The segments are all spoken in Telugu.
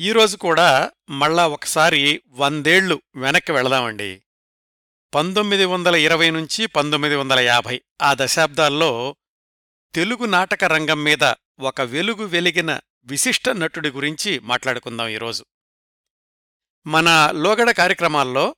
ఈరోజు కూడా మళ్ళా ఒకసారి వందేళ్ళు వెనక్కి వెళదామండి. పంతొమ్మిది వందల ఇరవై నుంచి పంతొమ్మిది వందల యాభై ఆ దశాబ్దాల్లో తెలుగు నాటక రంగం మీద ఒక వెలుగు వెలిగిన విశిష్ట నటుడి గురించి మాట్లాడుకుందాం ఈరోజు. మన లోగడ కార్యక్రమాల్లో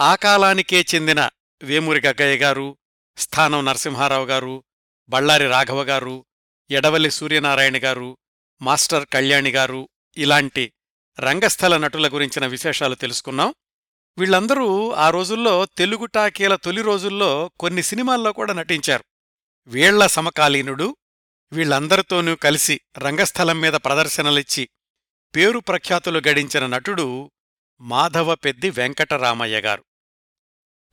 ఆ కాలానికే చెందిన వేమూరి గగ్గయ్య గారు స్థానం నరసింహారావు గారు బళ్ళారి రాఘవ గారు ఎడవల్లి సూర్యనారాయణ గారు మాస్టర్ కళ్యాణి గారు ఇలాంటి రంగస్థల నటుల గురించిన విశేషాలు తెలుసుకున్నాం. వీళ్ళందరూ ఆ రోజుల్లో తెలుగు టాకీల తొలి రోజుల్లో కొన్ని సినిమాల్లో కూడా నటించారు. వీళ్ళ సమకాలీనుడు వీళ్ళందరితోనూ కలిసి రంగస్థలం మీద ప్రదర్శనలిచ్చి పేరు ప్రఖ్యాతులు గడించిన నటుడు మాధవ పెద్ది వెంకటరామయ్య గారు.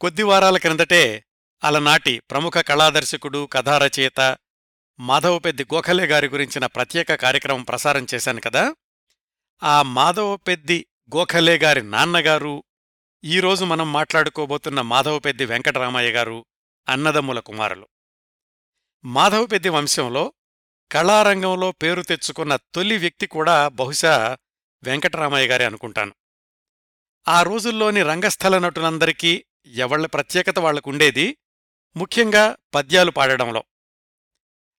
కొద్ది వారాల క్రిందటే అలనాటి ప్రముఖ కళాదర్శకుడు కథారచయిత మాధవపెద్ది గోఖలే గారి గురించిన ప్రత్యేక కార్యక్రమం ప్రసారం చేశాను కదా? ఆ మాధవపెద్ది గోఖలే గారి నాన్నగారు ఈరోజు మనం మాట్లాడుకోబోతున్న మాధవపెద్ది వెంకటరామయ్య గారు అన్నదమ్ముల కుమారులు. మాధవపెద్ది వంశంలో కళారంగంలో పేరు తెచ్చుకున్న తొలి వ్యక్తి కూడా బహుశా వెంకటరామయ్య గారే అనుకుంటాను. ఆ రోజుల్లోని రంగస్థల నటులందరికీ ఎవళ్ళ ప్రత్యేకత వాళ్ళకుండేది ముఖ్యంగా పద్యాలు పాడడంలో.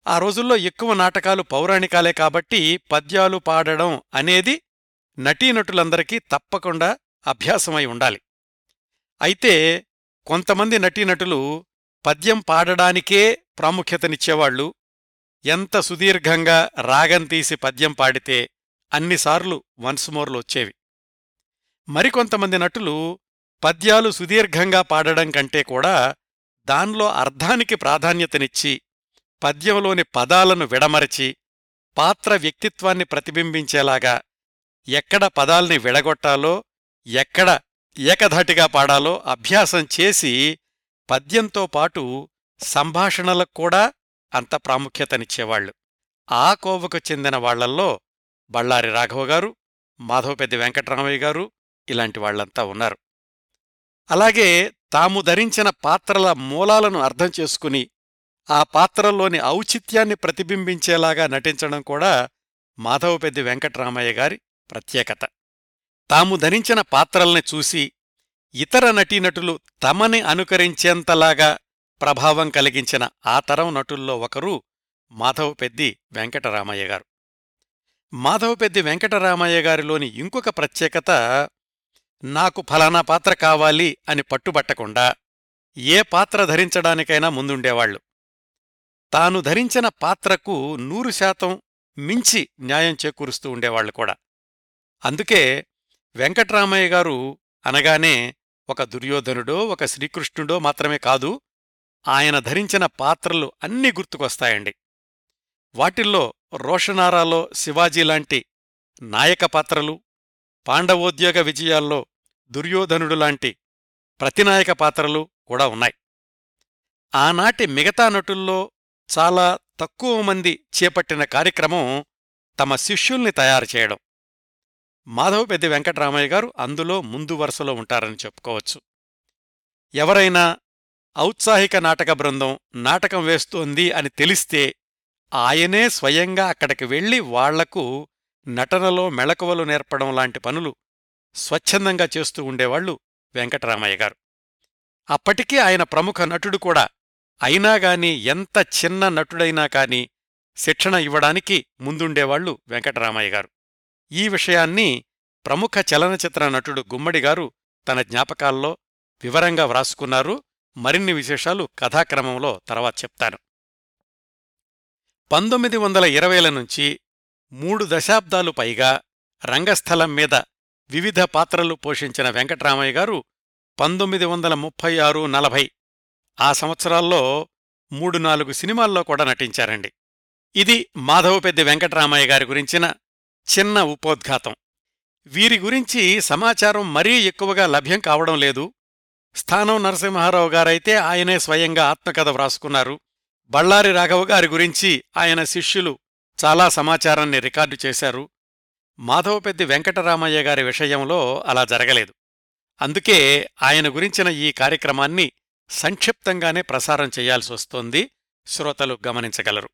ఆ రోజుల్లో ఎక్కువ నాటకాలు పౌరాణికాలే కాబట్టి పద్యాలు పాడడం అనేది నటీనటులందరికీ తప్పకుండా అభ్యాసమై ఉండాలి. అయితే కొంతమంది నటీనటులు పద్యం పాడడానికే ప్రాముఖ్యతనిచ్చేవాళ్ళు ఎంత సుదీర్ఘంగా రాగం తీసి పద్యం పాడితే అన్నిసార్లు వన్స్మోర్లు వచ్చేవి. మరికొంతమంది నటులు పద్యాలు సుదీర్ఘంగా పాడడం కంటే కూడా దాన్లో అర్థానికి ప్రాధాన్యతనిచ్చి పద్యంలోని పదాలను విడమరచి పాత్ర వ్యక్తిత్వాన్ని ప్రతిబింబించేలాగా ఎక్కడ పదాల్ని విడగొట్టాలో ఎక్కడ ఏకధాటిగా పాడాలో అభ్యాసం చేసి పద్యంతో పాటు సంభాషణలకు కూడా అంత ప్రాముఖ్యతనిచ్చేవాళ్ళు ఆ కోవకు చెందిన వాళ్ళల్లో బళ్ళారి రాఘవ గారు మాధవపెద్ది వెంకటరామయ్య గారు ఇలాంటి వాళ్ళంతా ఉన్నారు. అలాగే తాము ధరించిన పాత్రల మూలాలను అర్థం చేసుకుని ఆ పాత్రల్లోని ఔచిత్యాన్ని ప్రతిబింబించేలాగా నటించడం కూడా మాధవపెద్ది వెంకటరామయ్య గారి ప్రత్యేకత. తాము ధరించిన పాత్రల్ని చూసి ఇతర నటీనటులు తమని అనుకరించేంతలాగా ప్రభావం కలిగించిన ఆ తరం నటుల్లో ఒకరు మాధవపెద్ది వెంకటరామయ్య గారు. మాధవపెద్ది వెంకటరామయ్య గారిలోని ఇంకొక ప్రత్యేకత నాకు ఫలానా పాత్ర కావాలి అని పట్టుబట్టకుండా ఏ పాత్ర ధరించడానికైనా ముందుండేవాళ్ళు తాను ధరించిన పాత్రకు నూరు శాతం మించి న్యాయం చేకూరుస్తూ ఉండేవాళ్ళు కూడా. అందుకే వెంకట్రామయ్య గారు అనగానే ఒక దుర్యోధనుడో ఒక శ్రీకృష్ణుడో మాత్రమే కాదు ఆయన ధరించిన పాత్రలు అన్నీ గుర్తుకొస్తాయండి. వాటిల్లో రోషనారాలో శివాజీలాంటి నాయక పాత్రలు పాండవోద్యోగ విజయాల్లో దుర్యోధనుడు లాంటి ప్రతినాయక పాత్రలు కూడా ఉన్నాయి. ఆనాటి మిగతా నటుల్లో చాలా తక్కువ మంది చేపట్టిన కార్యక్రమం తమ శిష్యుల్ని తయారు చేయడం. మాధవపెద్ది వెంకటరామయ్య గారు అందులో ముందు వరుసలో ఉంటారని చెప్పుకోవచ్చు. ఎవరైనా ఔత్సాహిక నాటక బృందం నాటకం వేస్తోంది అని తెలిస్తే ఆయనే స్వయంగా అక్కడికి వెళ్ళి వాళ్ళకు నటనలో మెళకువలు నేర్పడం లాంటి పనులు స్వచ్ఛందంగా చేస్తూ ఉండేవాళ్ళు వెంకటరామయ్య గారు. అప్పటికీ ఆయన ప్రముఖ నటుడు కూడా. అయినాగాని ఎంత చిన్న నటుడైనా కాని శిక్షణ ఇవ్వడానికి ముందుండేవాళ్ళు వెంకటరామయ్య గారు. ఈ విషయాన్ని ప్రముఖ చలనచిత్ర నటుడు గుమ్మడిగారు తన జ్ఞాపకాల్లో వివరంగా వ్రాసుకున్నారు. మరిన్ని విశేషాలు కథాక్రమంలో తర్వాత చెప్తాను. పంతొమ్మిది వందల ఇరవైల నుంచి మూడు దశాబ్దాలు పైగా రంగస్థలం మీద వివిధ పాత్రలు పోషించిన వెంకట్రామయ్య గారు పంతొమ్మిది వందల ముప్పై ఆరు నలభై ఆ సంవత్సరాల్లో మూడు నాలుగు సినిమాల్లో కూడా నటించారండి. ఇది మాధవపెద్ది వెంకటరామయ్య గారి గురించిన చిన్న ఉపోద్ఘాతం. వీరి గురించి సమాచారం మరీ ఎక్కువగా లభ్యం కావడం లేదు. స్థానం నరసింహారావు గారైతే ఆయనే స్వయంగా ఆత్మకథ వ్రాసుకున్నారు. బళ్ళారి రాఘవ గారి గురించి ఆయన శిష్యులు చాలా సమాచారాన్ని రికార్డు చేశారు. మాధవపెద్ది వెంకటరామయ్య గారి విషయంలో అలా జరగలేదు. అందుకే ఆయన గురించిన ఈ కార్యక్రమాన్ని సంక్షిప్తంగానే ప్రసారం చేయాల్సి వస్తోంది శ్రోతలు గమనించగలరు.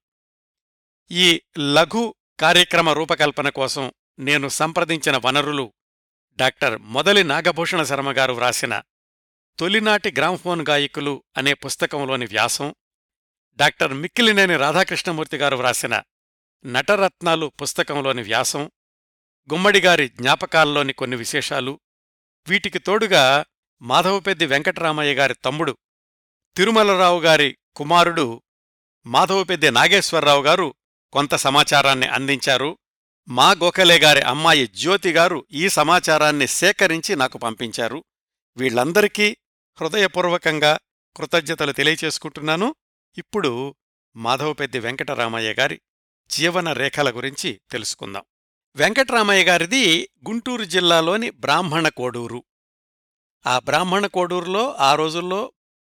ఈ లఘు కార్యక్రమ రూపకల్పన కోసం నేను సంప్రదించిన వనరులు డాక్టర్ మొదలి నాగభూషణ శర్మగారు వ్రాసిన తొలినాటి గ్రామ్ఫోన్ గాయకులు అనే పుస్తకంలోని వ్యాసం డాక్టర్ మిక్కిలినేని రాధాకృష్ణమూర్తి గారు వ్రాసిన నటరత్నాలు పుస్తకంలోని వ్యాసం గుమ్మడిగారి జ్ఞాపకాల్లోని కొన్ని విశేషాలు వీటికి తోడుగా మాధవపెద్ది వెంకటరామయ్య గారి తమ్ముడు తిరుమలరావు గారి కుమారుడు మాధవపెద్ది నాగేశ్వరరావు గారు కొంత సమాచారాన్ని అందించారు. మా గోఖలే గారి అమ్మాయి జ్యోతిగారు ఈ సమాచారాన్ని సేకరించి నాకు పంపించారు. వీళ్ళందరికీ హృదయపూర్వకంగా కృతజ్ఞతలు తెలియచేసుకుంటున్నాను. ఇప్పుడు మాధవపెద్ది వెంకటరామయ్య గారి జీవన రేఖల గురించి తెలుసుకుందాం. వెంకటరామయ్య గారిది గుంటూరు జిల్లాలోని బ్రాహ్మణ కోడూరు. ఆ బ్రాహ్మణ కోడూరులో ఆ రోజుల్లో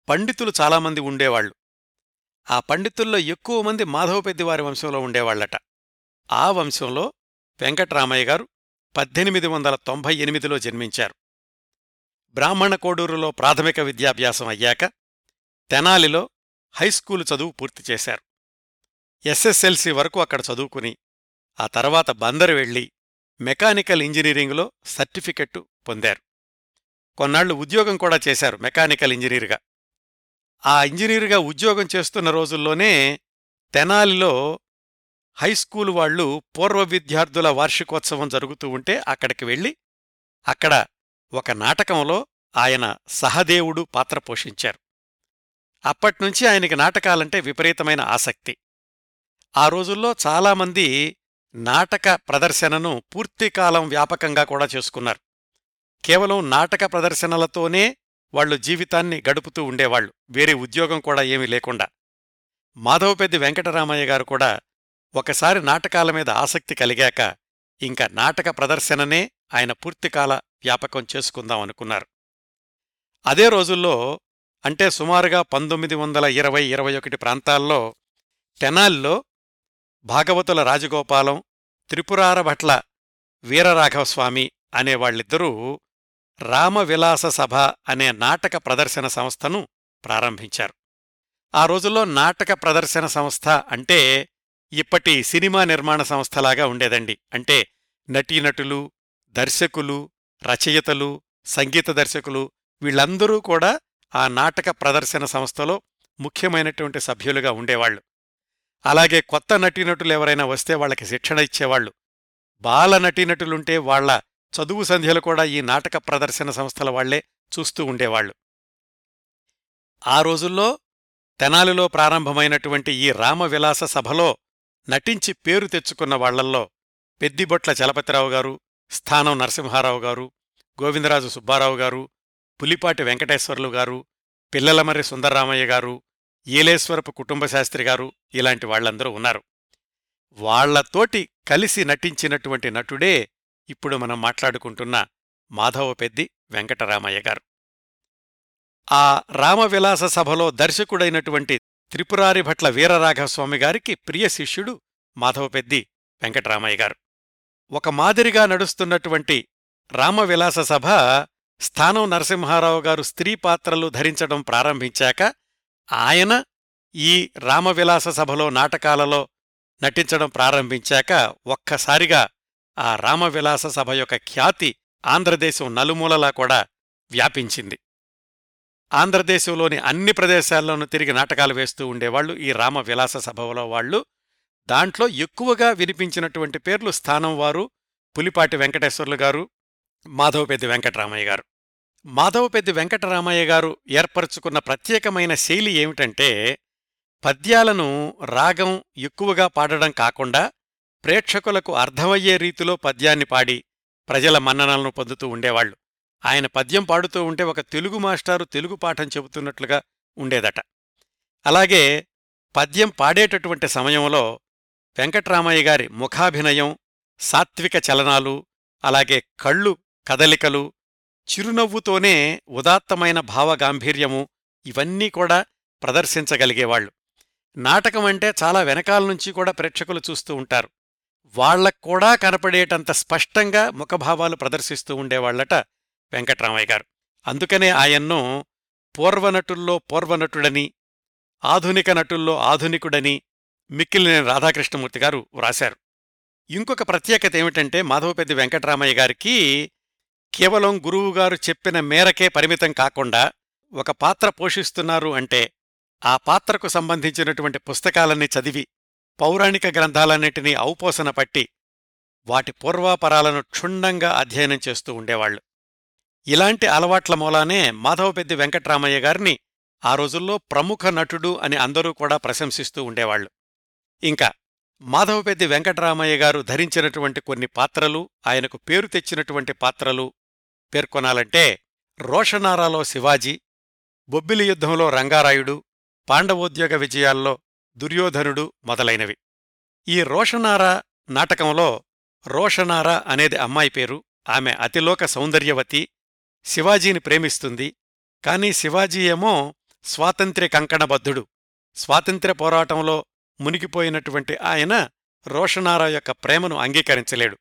పండితులు చాలామంది ఉండేవాళ్ళు ఆ పండితుల్లో ఎక్కువ మంది మాధవపెద్దివారి వంశంలో ఉండేవాళ్ళట ఆ వంశంలో వెంకట్రామయ్య గారు పద్దెనిమిది వందల తొంభై ఎనిమిదిలో జన్మించారు. బ్రాహ్మణ కోడూరులో ప్రాథమిక విద్యాభ్యాసం అయ్యాక తెనాలిలో హైస్కూలు చదువు పూర్తి చేశారు. ఎస్ఎస్ఎల్సి వరకు అక్కడ చదువుకుని ఆ తర్వాత బందరు వెళ్ళి మెకానికల్ ఇంజనీరింగ్లో సర్టిఫికెట్టు పొందారు. కొన్నాళ్ళు ఉద్యోగం కూడా చేశారు మెకానికల్ ఇంజనీర్గా. ఆ ఇంజనీరుగా ఉద్యోగం చేస్తున్న రోజుల్లోనే తెనాలిలో హైస్కూలు వాళ్ళు పూర్వ విద్యార్థుల వార్షికోత్సవం జరుగుతూ ఉంటే అక్కడికి వెళ్ళి అక్కడ ఒక నాటకంలో ఆయన సహదేవుడు పాత్ర పోషించారు. అప్పట్నుంచి ఆయనకి నాటకాలంటే విపరీతమైన ఆసక్తి. ఆ రోజుల్లో చాలామంది నాటక ప్రదర్శనను పూర్తికాలం వ్యాపకంగా కూడా చేసుకున్నారు. కేవలం నాటక ప్రదర్శనలతోనే వాళ్ళు జీవితాన్ని గడుపుతూ ఉండేవాళ్ళు వేరే ఉద్యోగం కూడా ఏమీ లేకుండా. మాధవపెద్ది వెంకటరామయ్య గారు కూడా ఒకసారి నాటకాల మీద ఆసక్తి కలిగాక ఇంకా నాటక ప్రదర్శననే ఆయన పూర్తికాల వ్యాపకం చేసుకుందాం అనుకున్నారు. అదే రోజుల్లో అంటే సుమారుగా పంతొమ్మిది వందల ఇరవై ఇరవై ఒకటి ప్రాంతాల్లో టెనాల్లో భాగవతుల రాజగోపాలం త్రిపురార భట్ల వీరరాఘవస్వామి అనేవాళ్ళిద్దరూ రామవిలాస సభ అనే నాటక ప్రదర్శన సంస్థను ప్రారంభించారు. ఆ రోజుల్లో నాటక ప్రదర్శన సంస్థ అంటే ఇప్పటి సినిమా నిర్మాణ సంస్థలాగా ఉండేదండి. అంటే నటీనటులు దర్శకులు రచయితలు సంగీత దర్శకులు వీళ్ళందరూ కూడా ఆ నాటక ప్రదర్శన సంస్థలో ముఖ్యమైనటువంటి సభ్యులుగా ఉండేవాళ్ళు అలాగే కొత్త నటీనటులు ఎవరైనా వస్తే వాళ్ళకి శిక్షణ ఇచ్చేవాళ్ళు బాల నటీనటులుంటే వాళ్ళ చదువు సంధ్యలు కూడా ఈ నాటక ప్రదర్శన సంస్థల వాళ్ళే చూస్తూ ఉండేవాళ్ళు ఆ రోజుల్లో తెనాలిలో ప్రారంభమైనటువంటి ఈ రామవిలాస సభలో నటించి పేరు తెచ్చుకున్న వాళ్ళల్లో పెద్దిబొట్ల చలపతిరావు గారు స్థానం నరసింహారావు గారు గోవిందరాజు సుబ్బారావు గారు పులిపాటి వెంకటేశ్వర్లు గారు పిల్లలమర్రి సుందర్రామయ్య గారు ఏలేశ్వరపు కుటుంబశాస్త్రి గారు ఇలాంటి వాళ్ళందరూ ఉన్నారు. వాళ్ళతోటి కలిసి నటించినటువంటి నటుడే ఇప్పుడు మనం మాట్లాడుకుంటున్న మాధవ పెద్ది వెంకటరామయ్య గారు. ఆ రామవిలాస సభలో దర్శకుడైనటువంటి త్రిపురారి భట్ల వీరరాఘస్వామి గారికి ప్రియ శిష్యుడు మాధవపెద్ది వెంకటరామయ్య గారు. ఒక మాదిరిగా నడుస్తున్నటువంటి రామవిలాస సభ స్థానం నరసింహారావు గారు స్త్రీ పాత్రలు ధరించడం ప్రారంభించాక ఆయన ఈ రామవిలాస సభలో నాటకాలలో నటించడం ప్రారంభించాక ఒక్కసారిగా ఆ రామవిలాస సభ యొక్క ఖ్యాతి ఆంధ్రదేశం నలుమూలలా కూడా వ్యాపించింది. ఆంధ్రదేశంలోని అన్ని ప్రదేశాల్లోనూ తిరిగి నాటకాలు వేస్తూ ఉండేవాళ్ళు ఈ రామ విలాస సభలో వాళ్ళు దాంట్లో ఎక్కువగా వినిపించినటువంటి పేర్లు స్థానం వారు పులిపాటి వెంకటేశ్వర్లు గారు మాధవపెద్ది వెంకటరామయ్య గారు. మాధవపెద్ది వెంకటరామయ్య గారు ఏర్పరచుకున్న ప్రత్యేకమైన శైలి ఏమిటంటే పద్యాలను రాగం ఎక్కువగా పాడడం కాకుండా ప్రేక్షకులకు అర్థమయ్యే రీతిలో పద్యాన్ని పాడి ప్రజల మన్ననలను పొందుతూ ఉండేవాళ్ళు ఆయన పద్యం పాడుతూ ఉంటే ఒక తెలుగు మాస్టారు తెలుగు పాఠం చెబుతున్నట్లుగా ఉండేదట. అలాగే పద్యం పాడేటటువంటి సమయంలో వెంకట్రామయ్య గారి ముఖాభినయం సాత్విక చలనాలు అలాగే కళ్ళు కదలికలు చిరునవ్వుతోనే ఉదాత్తమైన భావగాంభీర్యము ఇవన్నీ కూడా ప్రదర్శించగలిగేవాళ్ళు నాటకమంటే చాలా వెనకాల నుంచి కూడా ప్రేక్షకులు చూస్తూ ఉంటారు. వాళ్ళక్కూడా కనపడేటంత స్పష్టంగా ముఖభావాలు ప్రదర్శిస్తూ ఉండేవాళ్ళట వెంకట్రామయ్య గారు. అందుకనే ఆయన్ను పూర్వనటుల్లో పూర్వనటుడని ఆధునిక నటుల్లో ఆధునికుడని మిక్కిలినేని రాధాకృష్ణమూర్తి గారు వ్రాశారు. ఇంకొక ప్రత్యేకత ఏమిటంటే మాధవపెద్ది వెంకటరామయ్య గారికి కేవలం గురువుగారు చెప్పిన మేరకే పరిమితం కాకుండా ఒక పాత్ర పోషిస్తున్నారు అంటే ఆ పాత్రకు సంబంధించినటువంటి పుస్తకాలన్నీ చదివి పౌరాణిక గ్రంథాలన్నింటినీ ఔపోసన పట్టి వాటి పూర్వాపరాలను క్షుణ్ణంగా అధ్యయనం చేస్తూ ఉండేవాళ్ళు ఇలాంటి అలవాట్ల మూలానే మాధవపెద్ది వెంకట్రామయ్య గారిని ఆ రోజుల్లో ప్రముఖ నటుడు అని అందరూ కూడా ప్రశంసిస్తూ ఉండేవాళ్ళు ఇంకా మాధవపెద్ది వెంకటరామయ్య గారు ధరించినటువంటి కొన్ని పాత్రలు ఆయనకు పేరు తెచ్చినటువంటి పాత్రలు పేర్కొనాలంటే రోషనారాలో శివాజీ బొబ్బిలి యుద్ధంలో రంగారాయుడు పాండవోద్యోగ విజయాల్లో దుర్యోధనుడు మొదలైనవి. ఈ రోషనారా నాటకంలో రోషనారా అనేది అమ్మాయి పేరు. ఆమె అతిలోక సౌందర్యవతి. శివాజీని ప్రేమిస్తుంది. కాని శివాజీ ఏమో స్వాతంత్ర్య కంకణబద్ధుడు. స్వాతంత్ర్య పోరాటంలో మునిగిపోయినటువంటి ఆయన రోషనార యొక్క ప్రేమను అంగీకరించలేడు.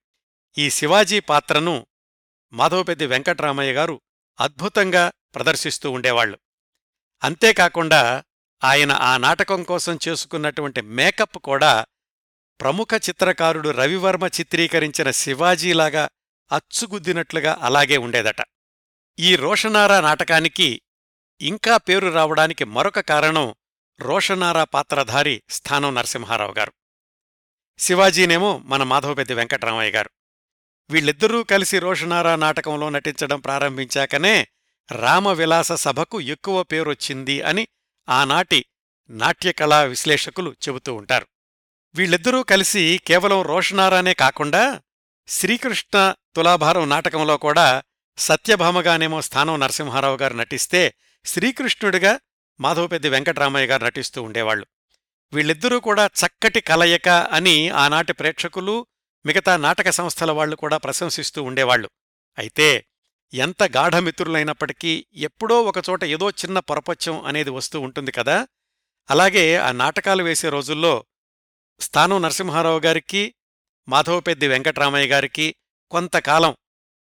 ఈ శివాజీ పాత్రను మాధవపెద్ది వెంకటరామయ్య గారు అద్భుతంగా ప్రదర్శిస్తూ ఉండేవాళ్ళు అంతేకాకుండా ఆయన ఆ నాటకం కోసం చేసుకున్నటువంటి మేకప్ కూడా ప్రముఖ చిత్రకారుడు రవివర్మ చిత్రీకరించిన శివాజీలాగా అచ్చుగుద్దినట్లుగా అలాగే ఉండేదట. ఈ రోషనారా నాటకానికి ఇంకా పేరు రావడానికి మరొక కారణం రోషనారా పాత్రధారి స్థానం నరసింహారావు గారు. శివాజీనేమో మన మాధవపెద్ది వెంకటరామయ్య గారు. వీళ్ళిద్దరూ కలిసి రోషనారా నాటకంలో నటించడం ప్రారంభించాకనే రామవిలాస సభకు ఎక్కువ పేరొచ్చింది అని ఆనాటి నాట్యకళా విశ్లేషకులు చెబుతూ ఉంటారు. వీళ్ళిద్దరూ కలిసి కేవలం రోషనారానే కాకుండా శ్రీకృష్ణ తులాభారం నాటకంలో కూడా సత్యభామగానేమో స్థానం నరసింహారావు గారు నటిస్తే శ్రీకృష్ణుడిగా మాధవపెద్ది వెంకటరామయ్య గారు నటిస్తూ ఉండేవాళ్ళు వీళ్ళిద్దరూ కూడా చక్కటి కలయిక అని ఆనాటి ప్రేక్షకులు మిగతా నాటక సంస్థల వాళ్ళు కూడా ప్రశంసిస్తూ ఉండేవాళ్ళు అయితే ఎంత గాఢమిత్రులైనప్పటికీ ఎప్పుడో ఒకచోట ఏదో చిన్న పొరపచ్చం అనేది వస్తూ ఉంటుంది కదా? అలాగే ఆ నాటకాలు వేసే రోజుల్లో స్థానం నరసింహారావు గారికి మాధవపెద్ది వెంకట్రామయ్య గారికి కొంతకాలం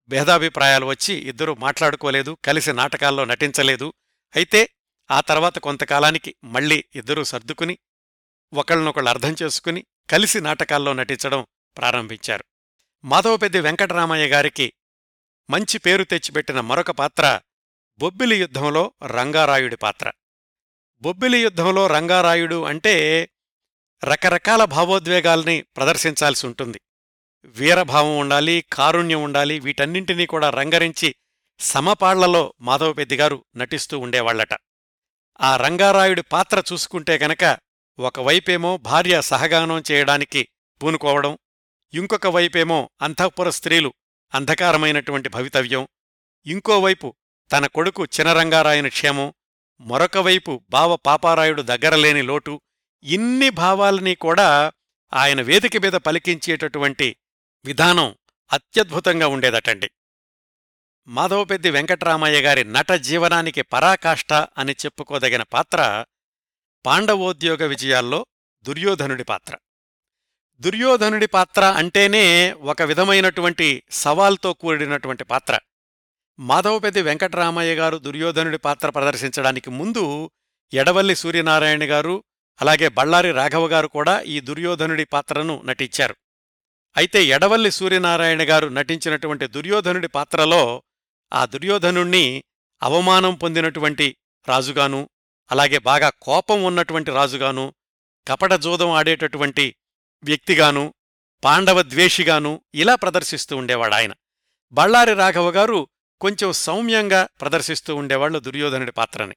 భేదాభిప్రాయాలు వచ్చి ఇద్దరూ మాట్లాడుకోలేదు కలిసి నాటకాల్లో నటించలేదు. అయితే ఆ తర్వాత కొంతకాలానికి మళ్ళీ ఇద్దరూ సర్దుకుని ఒకళ్ళనొకళ్ళు అర్థం చేసుకుని కలిసి నాటకాల్లో నటించడం ప్రారంభించారు. మాధవపెద్ది వెంకటరామయ్య గారికి మంచి పేరు తెచ్చిపెట్టిన మరొక పాత్ర బొబ్బిలి యుద్ధంలో రంగారాయుడి పాత్ర. బొబ్బిలి యుద్ధంలో రంగారాయుడు అంటే రకరకాల భావోద్వేగాల్ని ప్రదర్శించాల్సి ఉంటుంది. వీరభావం ఉండాలి కారుణ్యం ఉండాలి వీటన్నింటినీ కూడా రంగరించి సమపాళ్ళలో మాధవపెద్దిగారు నటిస్తూ ఉండేవాళ్ళట ఆ రంగారాయుడి పాత్ర చూసుకుంటే గనక ఒకవైపేమో భార్య సహగానం చేయడానికి పూనుకోవడం ఇంకొక వైపేమో అంతఃపుర స్త్రీలు అంధకారమైనటువంటి భవితవ్యం. ఇంకోవైపు తన కొడుకు చినరంగారాయని క్షేమం మరొకవైపు బావ పాపారాయుడు దగ్గరలేని లోటు ఇన్ని భావాలని కూడా ఆయన వేదిక మీద పలికించేటటువంటి విధానం అత్యద్భుతంగా ఉండేదటండి. మాధవపెద్ది వెంకట్రామయ్య గారి నట జీవనానికి పరాకాష్ఠ అని చెప్పుకోదగిన పాత్ర పాండవోద్యోగ విజయాల్లో దుర్యోధనుడి పాత్ర. దుర్యోధనుడి పాత్ర అంటేనే ఒక విధమైనటువంటి సవాల్తో కూడినటువంటి పాత్ర. మాధవపతి వెంకటరామయ్య గారు దుర్యోధనుడి పాత్ర ప్రదర్శించడానికి ముందు ఎడవల్లి సూర్యనారాయణ గారు అలాగే బళ్ళారి రాఘవ గారు కూడా ఈ దుర్యోధనుడి పాత్రను నటించారు. అయితే ఎడవల్లి సూర్యనారాయణ గారు నటించినటువంటి దుర్యోధనుడి పాత్రలో ఆ దుర్యోధనుణ్ణి అవమానం పొందినటువంటి రాజుగాను అలాగే బాగా కోపం ఉన్నటువంటి రాజుగాను కపటజోదం ఆడేటటువంటి వ్యక్తిగాను పాండవ ద్వేషిగాను ఇలా ప్రదర్శిస్తూ ఉండేవాడాయన బళ్ళారి రాఘవ గారు కొంచెం సౌమ్యంగా ప్రదర్శిస్తూ ఉండేవాళ్ళు దుర్యోధనుడి పాత్రని.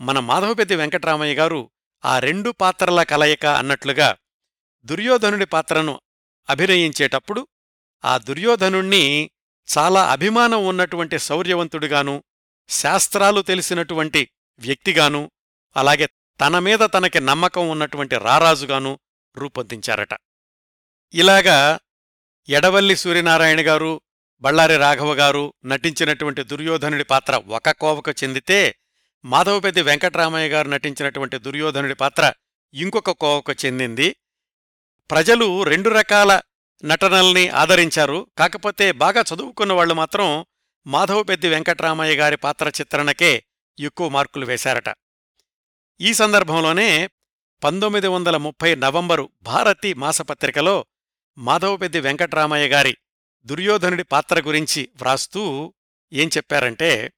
మన మాధవపెద్ది వెంకటరామయ్య గారు ఆ రెండు పాత్రల కలయిక అన్నట్లుగా దుర్యోధనుడి పాత్రను అభినయించేటప్పుడు ఆ దుర్యోధనుణ్ణి చాలా అభిమానం ఉన్నటువంటి శౌర్యవంతుడిగాను శాస్త్రాలు తెలిసినటువంటి వ్యక్తిగాను అలాగే తన మీద తనకి నమ్మకం ఉన్నటువంటి రారాజుగాను రూపొందించారట. ఇలాగా ఎడవల్లి సూర్యనారాయణ గారు బళ్ళారి రాఘవ గారు నటించినటువంటి దుర్యోధనుడి పాత్ర ఒక కోవకు చెందితే మాధవపెద్ది వెంకటరామయ్య గారు నటించినటువంటి దుర్యోధనుడి పాత్ర ఇంకొక కోవకు చెందింది. ప్రజలు రెండు రకాల నటనల్ని ఆదరించారు. కాకపోతే బాగా చదువుకున్న వాళ్ళు మాత్రం మాధవపెద్ది వెంకటరామయ్య గారి పాత్ర చిత్రణకే ఎక్కువ మార్కులు వేశారట. ఈ సందర్భంలోనే పంతొమ్మిది వందల ముప్పై నవంబరు భారతి మాసపత్రికలో మాధవపెద్ది వెంకట్రామయ్య గారి దుర్యోధనుడి పాత్ర గురించి వ్రాస్తూ ఏం చెప్పారంటే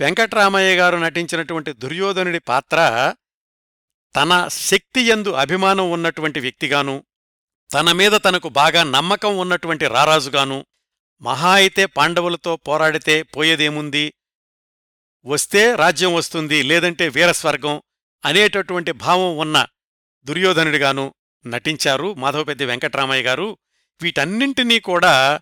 వెంకట్రామయ్య గారు నటించినటువంటి దుర్యోధనుడి పాత్ర తన శక్తియందు అభిమానం ఉన్నటువంటి వ్యక్తిగాను తన మీద తనకు బాగా నమ్మకం ఉన్నటువంటి రారాజుగాను మహా అయితే పాండవులతో పోరాడితే పోయేదేముంది? వస్తే రాజ్యం వస్తుంది లేదంటే వీరస్వర్గం అనేటటువంటి భావం ఉన్న దుర్యోధనుడిగాను నటించారు మాధవపెద్ది వెంకట్రామయ్య గారు. వీటన్నింటినీ కూడా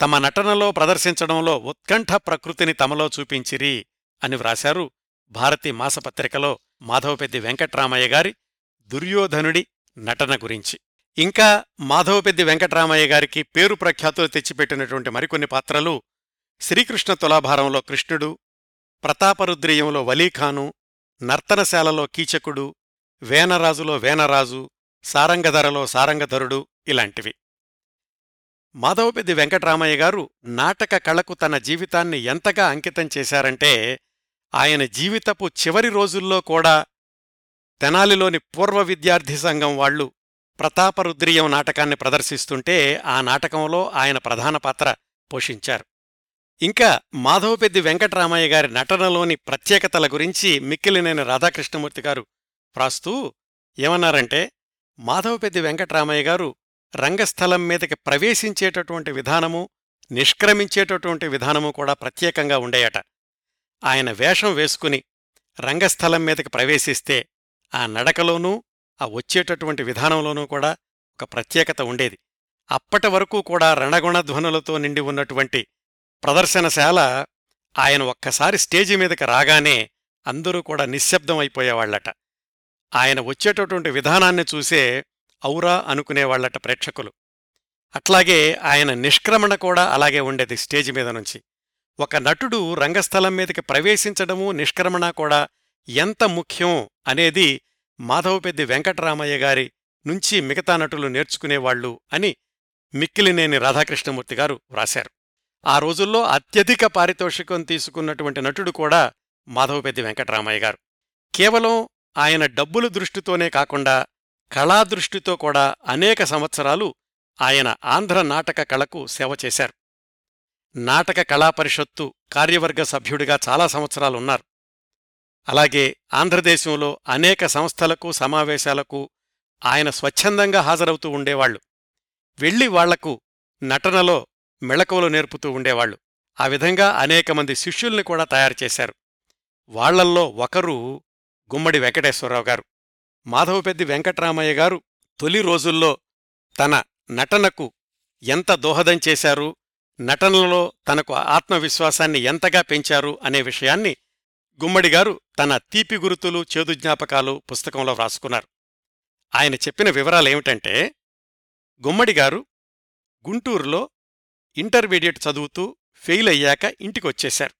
తమ నటనలో ప్రదర్శించడంలో ఉత్కంఠ ప్రకృతిని తమలో చూపించిరి అని వ్రాశారు భారతి మాసపత్రికలో మాధవపెద్ది వెంకట్రామయ్య గారి దుర్యోధనుడి నటన గురించి. ఇంకా మాధవపెద్ది వెంకట్రామయ్య గారికి పేరు ప్రఖ్యాతులు తెచ్చిపెట్టినటువంటి మరికొన్ని పాత్రలు శ్రీకృష్ణ తులాభారంలో కృష్ణుడు ప్రతాపరుద్రీయంలో వలీఖాను నర్తనశాలలో కీచకుడు వేనరాజులో వేనరాజు సారంగధరలో సారంగధరుడు ఇలాంటివి. మాధవపెద్ది వెంకటరామయ్య గారు నాటక కళకు తన జీవితాన్ని ఎంతగా అంకితం చేశారంటే ఆయన జీవితపు చివరి రోజుల్లో కూడా తెనాలిలోని పూర్వ విద్యార్థి సంఘం వాళ్ళు ప్రతాపరుద్రీయం నాటకాన్ని ప్రదర్శిస్తుంటే ఆ నాటకంలో ఆయన ప్రధాన పాత్ర పోషించారు. ఇంకా మాధవపెద్ది వెంకటరామయ్య గారి నటనలోని ప్రత్యేకతల గురించి మిక్కిలినేని రాధాకృష్ణమూర్తి గారు వ్రాస్తూ ఏమన్నారంటే మాధవపెద్ది వెంకట్రామయ్య గారు రంగస్థలం మీదకి ప్రవేశించేటటువంటి విధానము నిష్క్రమించేటటువంటి విధానము కూడా ప్రత్యేకంగా ఉండేయట. ఆయన వేషం వేసుకుని రంగస్థలం మీదకి ప్రవేశిస్తే ఆ నడకలోనూ ఆ వచ్చేటటువంటి విధానంలోనూ కూడా ఒక ప్రత్యేకత ఉండేది. అప్పటి వరకు కూడా రణగుణధ్వనులతో నిండి ఉన్నటువంటి ప్రదర్శనశాల ఆయన ఒక్కసారి స్టేజి మీదకి రాగానే అందరూ కూడా నిశ్శబ్దం అయిపోయేవాళ్ళట ఆయన వచ్చేటటువంటి విధానాన్ని చూసే ఔరా అనుకునేవాళ్ళట ప్రేక్షకులు. అట్లాగే ఆయన నిష్క్రమణ కూడా అలాగే ఉండేది స్టేజ్ మీద నుంచి. ఒక నటుడు రంగస్థలం మీదకి ప్రవేశించడము నిష్క్రమణ కూడా ఎంత ముఖ్యం అనేది మాధవపెద్ది వెంకటరామయ్య గారి నుంచి మిగతా నటులు నేర్చుకునేవాళ్ళు అని మిక్కిలినేని రాధాకృష్ణమూర్తి గారు వ్రాశారు. ఆ రోజుల్లో అత్యధిక పారితోషికం తీసుకున్నటువంటి నటుడు కూడా మాధవపెద్ది వెంకటరామయ్య గారు. కేవలం ఆయన డబ్బుల దృష్టితోనే కాకుండా కళాదృష్టితో కూడా అనేక సంవత్సరాలు ఆయన ఆంధ్ర నాటక కళకు సేవ చేశారు. నాటక కళాపరిషత్తు కార్యవర్గ సభ్యుడిగా చాలా సంవత్సరాలున్నారు అలాగే ఆంధ్రదేశంలో అనేక సంస్థలకు సమావేశాలకు ఆయన స్వచ్ఛందంగా హాజరవుతూ ఉండేవాళ్ళు వెళ్ళి వాళ్ళకు నటనలో మెళకువలు నేర్పుతూ ఉండేవాళ్ళు ఆ విధంగా అనేక మంది శిష్యుల్ని కూడా తయారు చేశారు. వాళ్ళల్లో ఒకరు గుమ్మడి వెంకటేశ్వరరావు గారు. మాధవపెద్ది వెంకట్రామయ్య గారు తొలి రోజుల్లో తన నటనకు ఎంత దోహదం చేశారు నటనలో తనకు ఆత్మవిశ్వాసాన్ని ఎంతగా పెంచారు అనే విషయాన్ని గుమ్మడి గారు తన తీపి గురుతులు చేదు జ్ఞాపకాలు పుస్తకంలో వ్రాసుకున్నారు. ఆయన చెప్పిన వివరాలేమిటంటే గుమ్మడి గారు గుంటూరులో ఇంటర్మీడియట్ చదువుతూ ఫెయిల్ అయ్యాక ఇంటికొచ్చేశారు.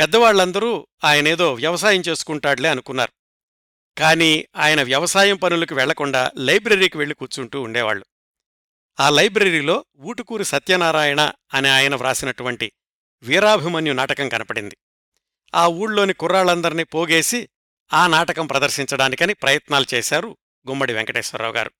పెద్దవాళ్ళందరూ ఆయనేదో వ్యవసాయం చేసుకుంటాడులే అనుకున్నారు. కాని ఆయన వ్యవసాయం పనులకు వెళ్ళకుండా లైబ్రరీకి వెళ్ళి కూర్చుంటూ ఉండేవాళ్ళు ఆ లైబ్రరీలో ఊటుకూరి సత్యనారాయణ అనే ఆయన వ్రాసినటువంటి వీరాభిమన్యు నాటకం కనపడింది. ఆ ఊళ్ళోని కుర్రాళ్ళందర్నీ పోగేసి ఆ నాటకం ప్రదర్శించడానికని ప్రయత్నాలు చేశారు గుమ్మడి వెంకటేశ్వరరావు గారు.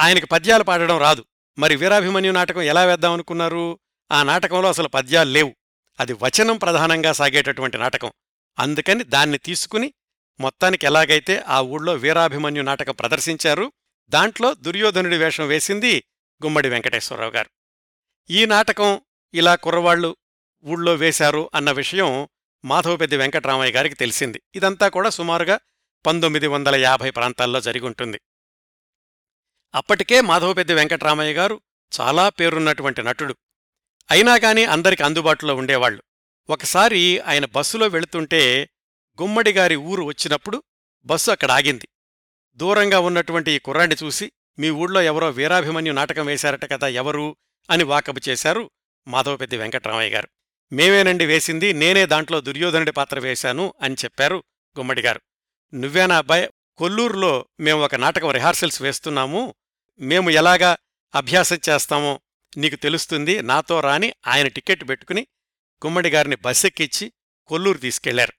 ఆయనకి పద్యాలు పాడడం రాదు. మరి వీరాభిమన్యు నాటకం ఎలా వేద్దామనుకున్నారు ఆ నాటకంలో అసలు పద్యాలు లేవు. అది వచనం ప్రధానంగా సాగేటటువంటి నాటకం. అందుకని దాన్ని తీసుకుని మొత్తానికి ఎలాగైతే ఆ ఊళ్ళో వీరాభిమన్యు నాటకం ప్రదర్శించారు దాంట్లో దుర్యోధనుడి వేషం వేసింది గుమ్మడి వెంకటేశ్వరరావు గారు. ఈ నాటకం ఇలా కుర్రవాళ్ళు ఊళ్ళో వేశారు అన్న విషయం మాధవపెద్ది వెంకటరామయ్య గారికి తెలిసింది. ఇదంతా కూడా సుమారుగా పంతొమ్మిది వందల యాభై ప్రాంతాల్లో జరిగుంటుంది అప్పటికే మాధవపెద్ది వెంకటరామయ్య గారు చాలా పేరున్నటువంటి నటుడు. అయినా కానీ అందరికి అందుబాటులో ఉండేవాళ్ళు ఒకసారి ఆయన బస్సులో వెళుతుంటే గుమ్మడిగారి ఊరు వచ్చినప్పుడు బస్సు అక్కడ ఆగింది. దూరంగా ఉన్నటువంటి ఈ కుర్రాన్ని చూసి మీ ఊళ్ళో ఎవరో వీరాభిమన్యు నాటకం వేశారట కదా ఎవరు? అని వాకబు చేశారు మాధవపెద్ది వెంకట్రామయ్య గారు. మేమేనండి వేసింది నేనే దాంట్లో దుర్యోధనుడి పాత్ర వేశాను అని చెప్పారు గుమ్మడిగారు నువ్వేనా అబ్బాయి కొల్లూరులో మేము ఒక నాటకం రిహార్సల్స్ వేస్తున్నాము. మేము ఎలాగా అభ్యాసం చేస్తామో నీకు తెలుస్తుంది నాతో రాని ఆయన టికెట్ పెట్టుకుని గుమ్మడిగారిని బస్సెక్కిచ్చి కొల్లూరు తీసుకెళ్ళారు.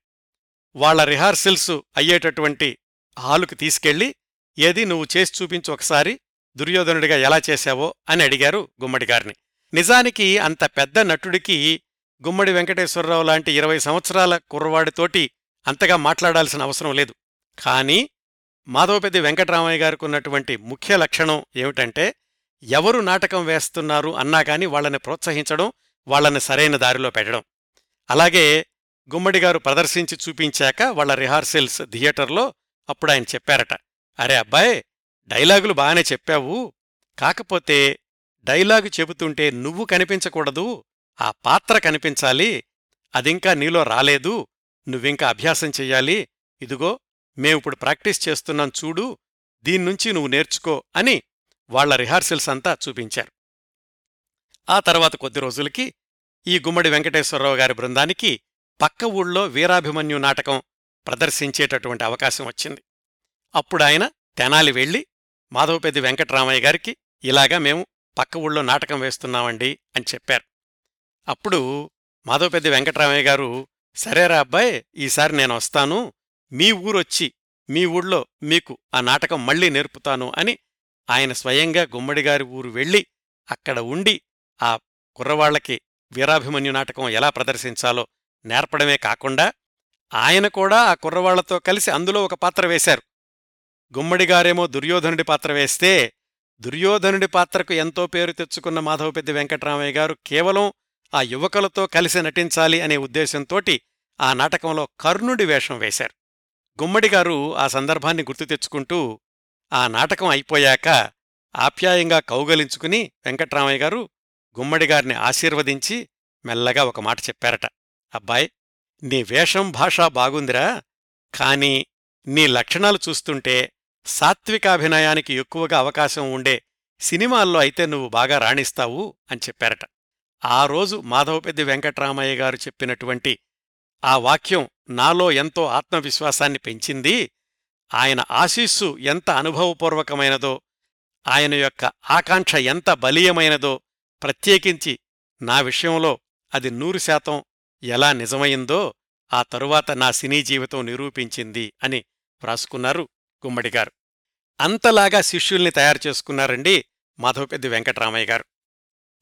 వాళ్ళ రిహార్సల్స్ అయ్యేటటువంటి హాలుకు తీసుకెళ్ళి ఏది నువ్వు చేసి చూపించు ఒకసారి దుర్యోధనుడిగా ఎలా చేశావో అని అడిగారు గుమ్మడి గారిని. నిజానికి అంత పెద్ద నటుడికి గుమ్మడి వెంకటేశ్వరరావు లాంటి ఇరవై సంవత్సరాల కుర్రవాడితోటి అంతగా మాట్లాడాల్సిన అవసరం లేదు. కానీ మాధవపెద్ది వెంకటరామయ్య గారికి ఉన్నటువంటి ముఖ్య లక్షణం ఏమిటంటే ఎవరు నాటకం వేస్తున్నారు అన్నా కాని వాళ్ళని ప్రోత్సహించడం వాళ్ళని సరైన దారిలో పెట్టడం. అలాగే గుమ్మడిగారు ప్రదర్శించి చూపించాక వాళ్ళ రిహార్సల్స్ థియేటర్లో అప్పుడు ఆయన చెప్పారట. అరే అబ్బాయ్ డైలాగులు బాగానే చెప్పావు. కాకపోతే డైలాగు చెబుతుంటే నువ్వు కనిపించకూడదు ఆ పాత్ర కనిపించాలి అదింకా నీలో రాలేదు నువ్వింకా అభ్యాసం చెయ్యాలి ఇదిగో మేమిప్పుడు ప్రాక్టీస్ చేస్తున్నాం చూడు దీన్నుంచి నువ్వు నేర్చుకో అని వాళ్ళ రిహార్సల్స్ అంతా చూపించారు. ఆ తర్వాత కొద్ది రోజులకి ఈ గుమ్మడి వెంకటేశ్వరరావు గారి బృందానికి పక్క ఊళ్ళో వీరాభిమన్యు నాటకం ప్రదర్శించేటటువంటి అవకాశం వచ్చింది. అప్పుడాయన తెనాలి వెళ్ళి మాధవపెద్ది వెంకటరామయ్య గారికి ఇలాగా మేము పక్క ఊళ్ళో నాటకం వేస్తున్నామండి అని చెప్పారు. అప్పుడు మాధవపెద్ది వెంకటరామయ్య గారు సరేరా అబ్బాయ్ ఈసారి నేను వస్తాను మీ ఊరొచ్చి మీ ఊళ్ళో మీకు ఆ నాటకం మళ్ళీ నేర్పుతాను అని ఆయన స్వయంగా గుమ్మడిగారి ఊరు వెళ్ళి అక్కడ ఉండి ఆ కుర్రవాళ్ళకి వీరాభిమన్యు నాటకం ఎలా ప్రదర్శించాలో నేర్పడమే కాకుండా ఆయన కూడా ఆ కుర్రవాళ్ళతో కలిసి అందులో ఒక పాత్ర వేశారు. గుమ్మడిగారేమో దుర్యోధనుడి పాత్ర వేస్తే దుర్యోధనుడి పాత్రకు ఎంతో పేరు తెచ్చుకున్న మాధవపెద్ది వెంకటరామయ్య గారు కేవలం ఆ యువకులతో కలిసి నటించాలి అనే ఉద్దేశంతోటి ఆ నాటకంలో కర్ణుడి వేషం వేశారు. గుమ్మడిగారు ఆ సందర్భాన్ని గుర్తు తెచ్చుకుంటూ ఆ నాటకం అయిపోయాక ఆప్యాయంగా కౌగలించుకుని వెంకట్రామయ్య గారు గుమ్మడిగారిని ఆశీర్వదించి మెల్లగా ఒక మాట చెప్పారట. అబ్బాయ్ నీ వేషం భాష బాగుందిరా కాని నీ లక్షణాలు చూస్తుంటే సాత్వికాభినయానికి ఎక్కువగా అవకాశం ఉండే సినిమాల్లో అయితే నువ్వు బాగా రాణిస్తావు అని చెప్పారట. ఆ రోజు మాధవపెద్ది వెంకట్రామయ్య గారు చెప్పినటువంటి ఆ వాక్యం నాలో ఎంతో ఆత్మవిశ్వాసాన్ని పెంచింది ఆయన ఆశీస్సు ఎంత అనుభవపూర్వకమైనదో ఆయన యొక్క ఆకాంక్ష ఎంత బలీయమైనదో ప్రత్యేకించి నా విషయంలో అది నూరు శాతం ఎలా నిజమైందో ఆ తరువాత నా సినీ జీవితం నిరూపించింది అని వ్రాసుకున్నారు గుమ్మడిగారు అంతలాగా శిష్యుల్ని తయారు చేసుకున్నారండి మాధవపెద్ది వెంకటరామయ్య గారు.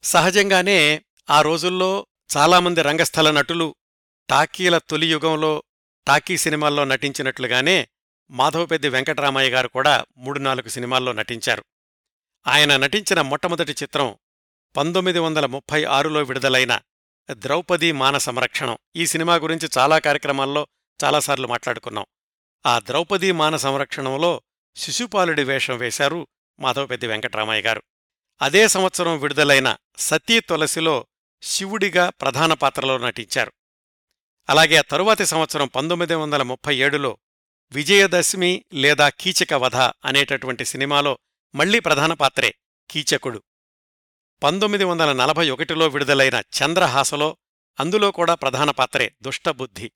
సహజంగానే ఆ రోజుల్లో చాలామంది రంగస్థల నటులు టాకీల తొలి యుగంలో టాకీ సినిమాల్లో నటించినట్లుగానే మాధవపెద్ది వెంకటరామయ్య గారు కూడా మూడు నాలుగు సినిమాల్లో నటించారు. ఆయన నటించిన మొట్టమొదటి చిత్రం పంతొమ్మిది వందల ముప్పై ఆరులో విడుదలైన ద్రౌపదీ మాన సంరక్షణం. ఈ సినిమా గురించి చాలా కార్యక్రమాల్లో చాలాసార్లు మాట్లాడుకున్నాం. ఆ ద్రౌపదీ మాన సంరక్షణంలో శిశుపాలుడి వేషం వేశారు మాధవపెద్ది వెంకటరామయ్య గారు. అదే సంవత్సరం విడుదలైన సతీ తులసిలో శివుడిగా ప్రధాన పాత్రలో నటించారు. అలాగే ఆ తరువాతి సంవత్సరం పంతొమ్మిది వందల ముప్పై ఏడులో విజయదశమి లేదా కీచక వధ అనేటటువంటి సినిమాలో మళ్ళీ ప్రధాన పాత్రే కీచకుడు. పంతొమ్మిది వందల నలభై ఒకటిలో విడుదలైన చంద్రహాసలో అందులో కూడా ప్రధాన పాత్రే దుష్టబుద్ధి.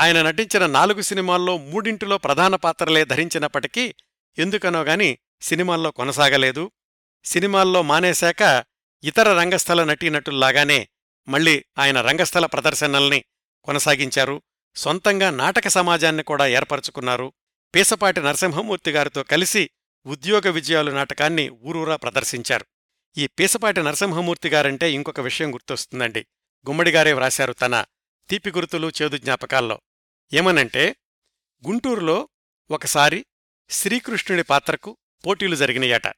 ఆయన నటించిన నాలుగు సినిమాల్లో మూడింటిలో ప్రధాన పాత్రలే ధరించినప్పటికీ ఎందుకనో గాని సినిమాల్లో కొనసాగలేదు. సినిమాల్లో మానేశాక ఇతర రంగస్థల నటీనటుల్లాగానే మళ్ళీ ఆయన రంగస్థల ప్రదర్శనల్ని కొనసాగించారు. సొంతంగా నాటక సమాజాన్ని కూడా ఏర్పరచుకున్నారు. పీసపాటి నరసింహమూర్తి గారితో కలిసి ఉద్యోగ విజయాలు నాటకాన్ని ఊరూరా ప్రదర్శించారు. ఈ పీసపాటి నరసింహమూర్తి గారంటే ఇంకొక విషయం గుర్తొస్తుందండి. గుమ్మడిగారే వ్రాశారు తన తీపి గుర్తులు చేదు జ్ఞాపకాల్లో. ఏమనంటే గుంటూరులో ఒకసారి శ్రీకృష్ణుడి పాత్రకు పోటీలు జరిగినాయట.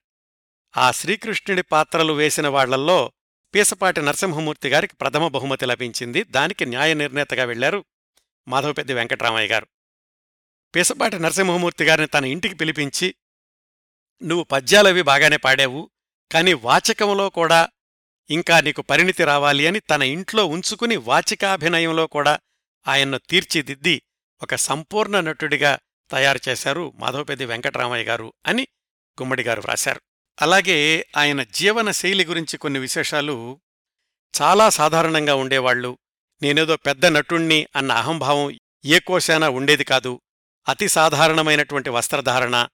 ఆ శ్రీకృష్ణుడి పాత్రలు వేసిన వాళ్ళల్లో పీసపాటి నరసింహమూర్తి గారికి ప్రథమ బహుమతి లభించింది. దానికి న్యాయ నిర్ణేతగా వెళ్ళారు మాధవపెద్ది వెంకటరామయ్య గారు. పీసపాటి నరసింహమూర్తి గారిని తన ఇంటికి పిలిపించి నువ్వు పద్యాలవి బాగానే పాడావు కాని వాచకంలో కూడా ఇంకా నీకు పరిణితి రావాలి అని తన ఇంట్లో ఉంచుకుని వాచికాభినయంలో కూడా ఆయన్ను తీర్చిదిద్ది ఒక సంపూర్ణ నటుడిగా తయారు చేశారు మాధవపెద్ది వెంకటరామయ్య గారు అని గుమ్మడిగారు వ్రాశారు. అలాగే ఆయన జీవన శైలి గురించి కొన్ని విశేషాలు చాలా సాధారణంగా ఉండేవాళ్ళు నేనేదో పెద్ద నటుణ్ణి అన్న అహంభావం ఏ కోశానా ఉండేది కాదు. అతి సాధారణమైనటువంటి వస్త్రధారణ.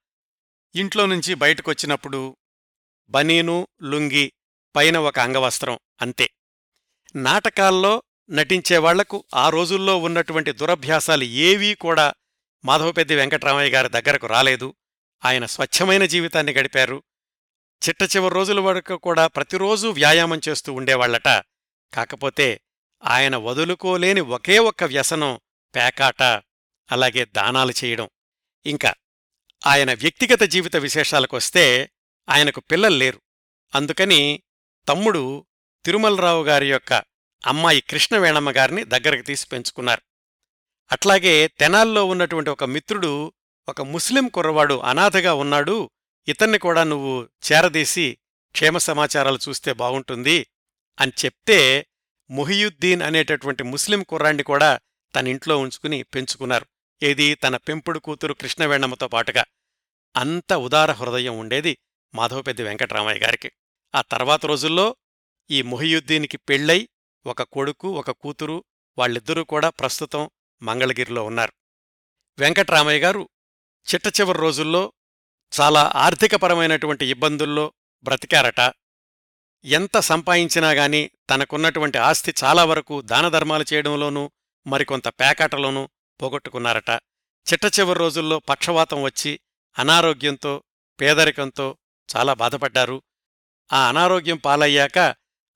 ఇంట్లో నుంచి బయటకొచ్చినప్పుడు బనీను లుంగి పైన ఒక అంగవస్త్రం అంతే. నాటకాల్లో నటించేవాళ్ళకు ఆ రోజుల్లో ఉన్నటువంటి దురభ్యాసాలు ఏవీ కూడా మాధవపెద్ది వెంకటరామయ్య గారి దగ్గరకు రాలేదు. ఆయన స్వచ్ఛమైన జీవితాన్ని గడిపారు. చిట్ట చివరి రోజుల వరకు కూడా ప్రతిరోజూ వ్యాయామం చేస్తూ ఉండేవాళ్ళట. కాకపోతే ఆయన వదులుకోలేని ఒకే ఒక్క వ్యసనం పేకాట అలాగే దానాలు చేయడం. ఇంకా ఆయన వ్యక్తిగత జీవిత విశేషాలకొస్తే ఆయనకు పిల్లలు లేరు. అందుకని తమ్ముడు తిరుమలరావు గారి యొక్క అమ్మాయి కృష్ణవేణమ్మ గారిని దగ్గరకు తీసి పెంచుకున్నారు. అట్లాగే తెనాల్లో ఉన్నటువంటి ఒక మిత్రుడు ఒక ముస్లిం కుర్రవాడు అనాథగా ఉన్నాడు. ఇతన్ని కూడా నువ్వు చేరదీసి క్షేమ సమాచారాలు చూస్తే బాగుంటుంది అని చెప్తే మొహియుద్దీన్ అనేటటువంటి ముస్లిం కుర్రాన్ని కూడా తన ఇంట్లో ఉంచుకుని పెంచుకున్నారు. ఏది? తన పెంపుడు కూతురు కృష్ణవేణమ్మతో పాటుగా. అంత ఉదార హృదయం ఉండేది మాధవపెద్ది వెంకటరామయ్య గారికి. ఆ తర్వాత రోజుల్లో ఈ మొహియుద్దీన్కి పెళ్ళై ఒక కొడుకు ఒక కూతురు వాళ్ళిద్దరూ కూడా ప్రస్తుతం మంగళగిరిలో ఉన్నారు. వెంకటరామయ్య గారు చిట్ట చివరి రోజుల్లో చాలా ఆర్థికపరమైనటువంటి ఇబ్బందుల్లో బ్రతికారట. ఎంత సంపాదించినా గాని తనకున్నటువంటి ఆస్తి చాలా వరకు దానధర్మాలు చేయడంలోనూ మరికొంత పేకాటలోనూ పోగొట్టుకున్నారట. చిట్ట చివరి రోజుల్లో పక్షవాతం వచ్చి అనారోగ్యంతో పేదరికంతో చాలా బాధపడ్డారు. ఆ అనారోగ్యం పాలయ్యాక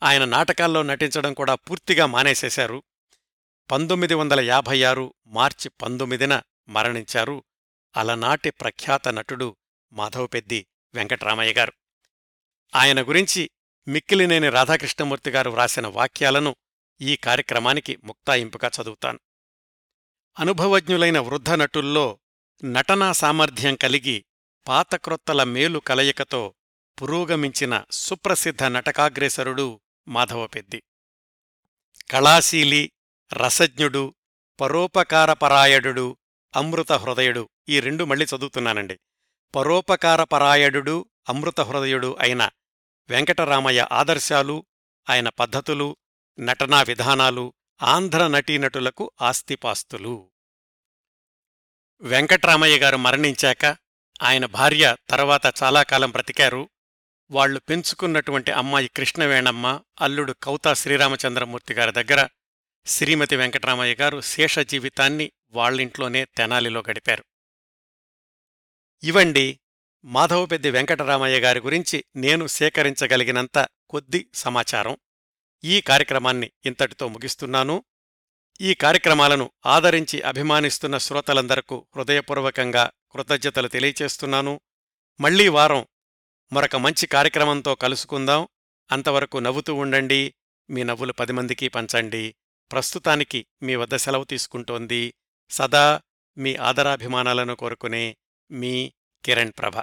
ఆయన నాటకాల్లో నటించడం కూడా పూర్తిగా మానేసేశారు. పంతొమ్మిది వందల యాభై ఆరు మార్చి పంతొమ్మిదిన మరణించారు అలనాటి ప్రఖ్యాత నటుడు మాధవపెద్ది వెంకటరామయ్య గారు. ఆయన గురించి మిక్కిలినేని రాధాకృష్ణమూర్తి గారు వ్రాసిన వాక్యాలను ఈ కార్యక్రమానికి ముక్తాయింపుగా చదువుతాను. అనుభవజ్ఞులైన వృద్ధ నటుల్లో నటనా సామర్థ్యం కలిగి పాతక్రొత్తల మేలు కలయికతో పురోగమించిన సుప్రసిద్ధ నటకాగ్రేసరుడు మాధవపెద్ది. కళాశీలి రసజ్ఞుడు పరోపకారపరాయడు అమృత హృదయుడు ఈ రెండు మళ్ళీ చదువుతున్నానండి. పరోపకారపరాయడు అమృత హృదయుడు అయిన వెంకటరామయ్య ఆదర్శాలు ఆయన పద్ధతులు నటనా విధానాలు ఆంధ్ర నటీనటులకు ఆస్తిపాస్తులు. వెంకట్రామయ్య గారు మరణించాక ఆయన భార్య తర్వాత చాలాకాలం బ్రతికారు. వాళ్ళు పెంచుకున్నటువంటి అమ్మాయి కృష్ణవేణమ్మ అల్లుడు కౌతా శ్రీరామచంద్రమూర్తి గారి దగ్గర శ్రీమతి వెంకటరామయ్య గారు శేష జీవితాన్ని వాళ్ళింట్లోనే తెనాలిలో గడిపారు. ఇవండి మాధవపెద్ది వెంకటరామయ్య గారి గురించి నేను సేకరించగలిగినంత కొద్ది సమాచారం. ఈ కార్యక్రమాన్ని ఇంతటితో ముగిస్తున్నాను. ఈ కార్యక్రమాలను ఆదరించి అభిమానిస్తున్న శ్రోతలందరకు హృదయపూర్వకంగా కృతజ్ఞతలు తెలియచేస్తున్నాను. మళ్ళీ వారం మరొక మంచి కార్యక్రమంతో కలుసుకుందాం. అంతవరకు నవ్వుతూ ఉండండి. మీ నవ్వులు పది మందికి పంచండి. ప్రస్తుతానికి మీ వద్ద సెలవు తీసుకుంటోంది. సదా మీ ఆదరాభిమానాలను కోరుకునే మీ కిరణ్ ప్రభ.